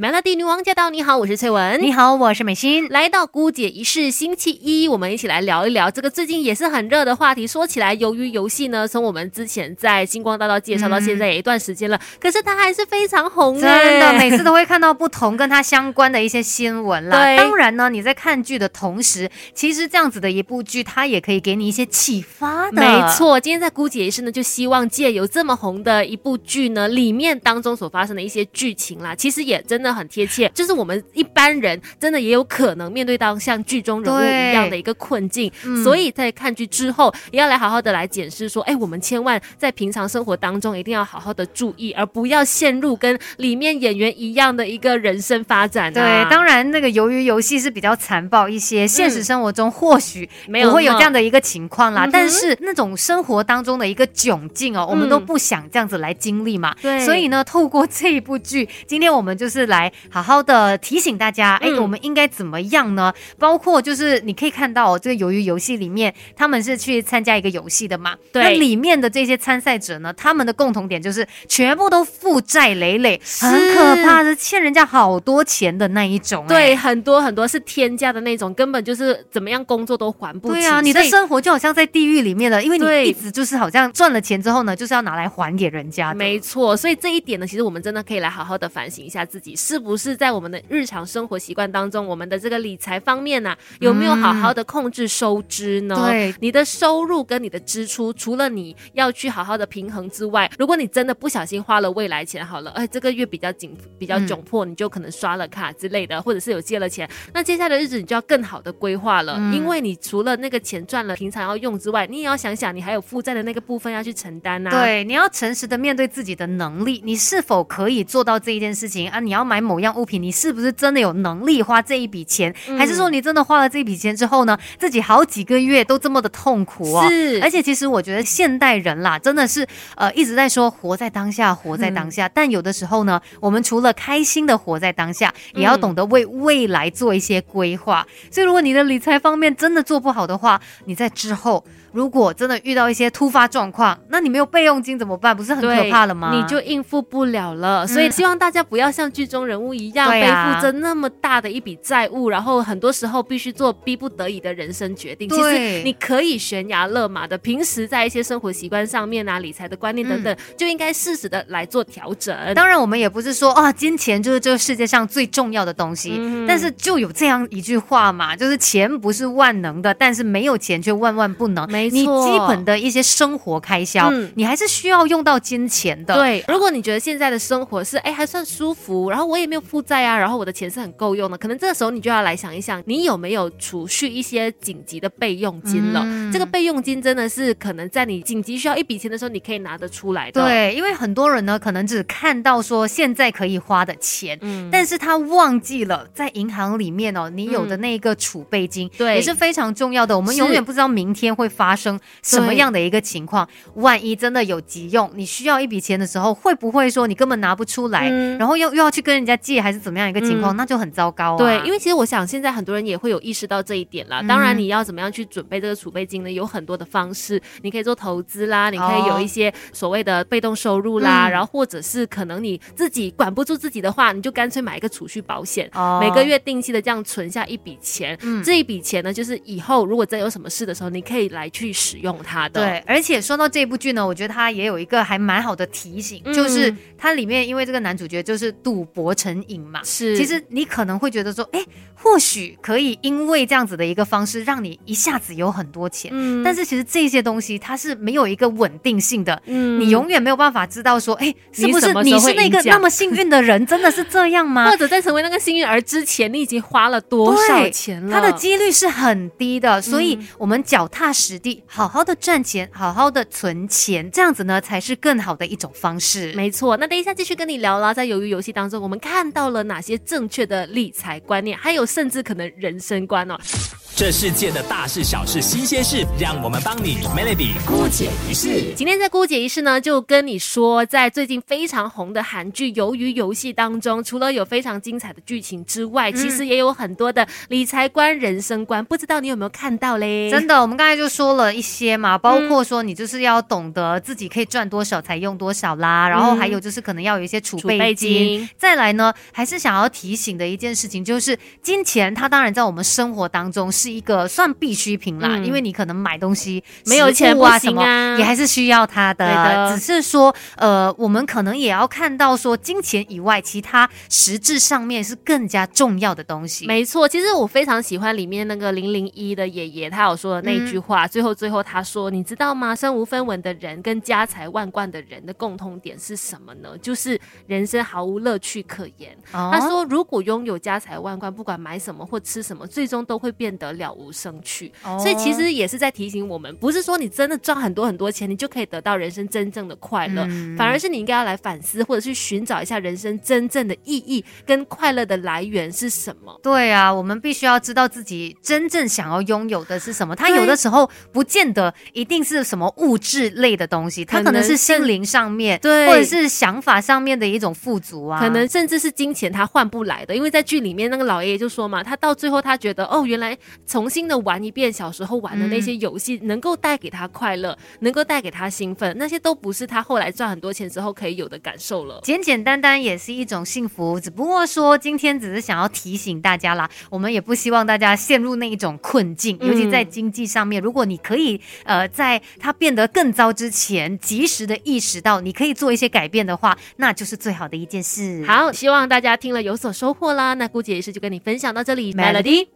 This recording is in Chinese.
Melody 女王驾到！你好，我是翠文。你好，我是美心。来到姑姐一世星期一，我们一起来聊一聊这个最近也是很热的话题。说起来，由于游戏呢，从我们之前在星光大道介绍到现在也一段时间了，可是它还是非常红，真的，每次都会看到不同跟它相关的一些新闻啦。对，当然呢，你在看剧的同时，其实这样子的一部剧，它也可以给你一些启发的。没错，今天在姑姐一世呢，就希望借由这么红的一部剧呢，里面当中所发生的一些剧情啦，其实也真的。很贴切，就是我们一般人真的也有可能面对到像剧中人物一样的一个困境，所以在看剧之后也要来好好的来检视说，哎，我们千万在平常生活当中一定要好好的注意，而不要陷入跟里面演员一样的一个人生发展。对，当然那个由于游戏是比较残暴一些，现实生活中或许没有会有这样的一个情况啦，但是那种生活当中的一个窘境哦，我们都不想这样子来经历嘛。对，所以呢，透过这一部剧，今天我们就是来。来好好的提醒大家，哎，我们应该怎么样呢？包括就是你可以看到这个鱿鱼游戏里面，他们是去参加一个游戏的嘛？对。那里面的这些参赛者呢，他们的共同点就是全部都负债累累，很可怕的，欠人家好多钱的那一种。对，很多很多是天价的那种，根本就是怎么样工作都还不起。对啊，你的生活就好像在地狱里面了，因为你一直就是好像赚了钱之后呢，就是要拿来还给人家。没错，所以这一点呢，其实我们真的可以来好好的反省一下自己。是不是在我们的日常生活习惯当中，我们的这个理财方面呢，有没有好好的控制收支呢？对，你的收入跟你的支出，除了你要去好好的平衡之外，如果你真的不小心花了未来钱，好了，哎，这个月比较紧，比较窘迫，你就可能刷了卡之类的，或者是有借了钱，那接下来的日子你就要更好的规划了，因为你除了那个钱赚了，平常要用之外，你也要想想你还有负债的那个部分要去承担呐。对，你要诚实的面对自己的能力，你是否可以做到这一件事情啊？你要买某样物品，你。是不是真的有能力花这一笔钱，还是说你真的花了这笔钱之后呢，自己好几个月都这么的痛苦啊？是，而且其实我觉得现代人啦，真的是呃一直在说活在当下，活在当下。但有的时候呢，我们除了开心的活在当下，也要懂得为未来做一些规划。所以，如果你的理财方面真的做不好的话，你在之后。如果真的遇到一些突发状况，那你没有备用金怎么办？不是很可怕了吗？你就应付不了了。所以希望大家不要像剧中人物一样背负着那么大的一笔债务，然后很多时候必须做逼不得已的人生决定。其实你可以悬崖勒马的，平时在一些生活习惯上面啊、理财的观念等等，就应该适时的来做调整。当然，我们也不是说啊，金钱就是这个世界上最重要的东西，但是就有这样一句话嘛，就是钱不是万能的，但是没有钱却万万不能。你基本的一些生活开销，你还是需要用到金钱的。对，如果你觉得现在的生活是哎还算舒服，然后我也没有负债啊，然后我的钱是很够用的，可能这个时候你就要来想一想，你有没有储蓄一些紧急的备用金了？这个备用金真的是可能在你紧急需要一笔钱的时候，你可以拿得出来的。对，因为很多人呢，可能只看到说现在可以花的钱，嗯，但是他忘记了在银行里面哦，你有的那一个储备金，对，也是非常重要的。我们永远不知道明天会发生。什么样的一个情况？万一真的有急用，你需要一笔钱的时候，会不会说你根本拿不出来，然后又又要去跟人家借，还是怎么样一个情况？那就很糟糕啊。对，因为其实我想现在很多人也会有意识到这一点啦。当然，你要怎么样去准备这个储备金呢？有很多的方式，你可以做投资啦，你可以有一些所谓的被动收入啦，然后或者是可能你自己管不住自己的话，你就干脆买一个储蓄保险，每个月定期的这样存下一笔钱。这一笔钱呢，就是以后如果真有什么事的时候，你可以来去使用它的。对，而且说到这部剧呢，我觉得它也有一个还蛮好的提醒，就是它里面因为这个男主角就是赌博成瘾嘛，是，其实你可能会觉得说，哎，或许可以因为这样子的一个方式让你一下子有很多钱，嗯，但是其实这些东西它是没有一个稳定性的，嗯，你永远没有办法知道说，哎，是不是你是那个那么幸运的人，真的是这样吗？或者在成为那个幸运儿之前，你已经花了多少钱了？它的几率是很低的，所以我们脚踏实地，好好的赚钱。好好的存钱，这样子呢才是更好的一种方式。没错，那等一下继续跟你聊啦，在鱿鱼游戏当中，我们看到了哪些正确的理财观念，还有甚至可能人生观哦。这世界的大事小事新鲜事，让我们帮你 Melody 姑姐一世。今天在姑姐一世呢，就跟你说，在最近非常红的韩剧《鱿鱼游戏》当中，除了有非常精彩的剧情之外，其实也有很多的理财观、人生观，不知道你有没有看到嘞？真的，我们刚才就说了一些嘛，包括说你就是要懂得自己可以赚多少才用多少啦，然后还有就是可能要有一些储备金。再来呢，还是想要提醒的一件事情就是，金钱它当然在我们生活当中是一个算必需品啦，因为你可能买东西没有钱不行啊，也还是需要它的。只是说，呃，我们可能也要看到说，金钱以外，其他实质上面是更加重要的东西。没错，其实我非常喜欢里面那个零零一的爷爷，他有说的那句话，最后最后他说，你知道吗？身无分文的人跟家财万贯的人的共通点是什么呢？就是人生毫无乐趣可言。他说，如果拥有家财万贯，不管买什么或吃什么，最终都会变得了无生趣。所以其实也是在提醒我们，不是说你真的赚很多很多钱，你就可以得到人生真正的快乐，反而是你应该要来反思，或者去寻找一下人生真正的意义跟快乐的来源是什么。对啊，我们必须要知道自己真正想要拥有的是什么。他有的时候不见得一定是什么物质类的东西，他可能是心灵上面，对，或者是想法上面的一种富足啊，可能甚至是金钱他换不来的。因为在剧里面那个老爷爷就说嘛，他到最后他觉得哦，原来重新的玩一遍小时候玩的那些游戏，能够带给他快乐，能够带给他兴奋，那些都不是他后来赚很多钱之后可以有的感受了。简简单单也是一种幸福，只不过说今天只是想要提醒大家啦，我们也不希望大家陷入那一种困境，尤其在经济上面，如果你可以呃在它变得更糟之前，及时的意识到你可以做一些改变的话，那就是最好的一件事。好，希望大家听了有所收获啦。那姑姐也是就跟你分享到这里，Melody。